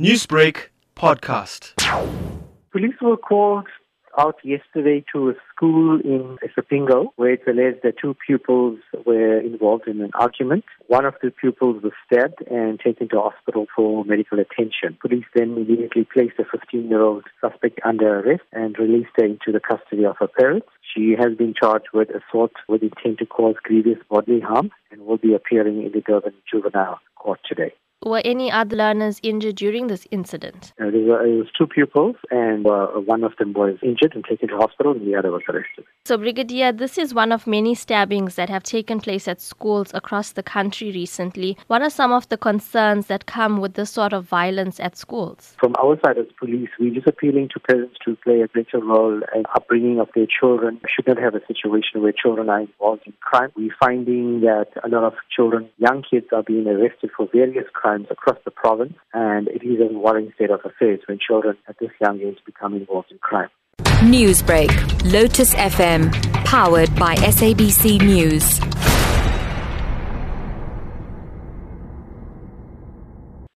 Newsbreak podcast. Police were called out yesterday to a school in Isipingo where it's alleged that two pupils were involved in an argument. One of the pupils was stabbed and taken to hospital for medical attention. Police then immediately placed a 15-year-old suspect under arrest and released her into the custody of her parents. She has been charged with assault with intent to cause grievous bodily harm and will be appearing in the Durban Juvenile Court today. Were any other learners injured during this incident? Uh, there, was two pupils, and uh, one of them was injured and taken to hospital, and the other was arrested. So, Brigadier, this is one of many stabbings that have taken place at schools across the country recently. What are some of the concerns that come with this sort of violence at schools? From our side as police, we're just appealing to parents to play a greater role in upbringing of their children. We should not have a situation where children are involved in crime. We're finding that a lot of children, young kids, are being arrested for various crimes across the province, and it is a worrying state of affairs when children at this young age become involved in crime. Newsbreak, Lotus FM, powered by SABC News.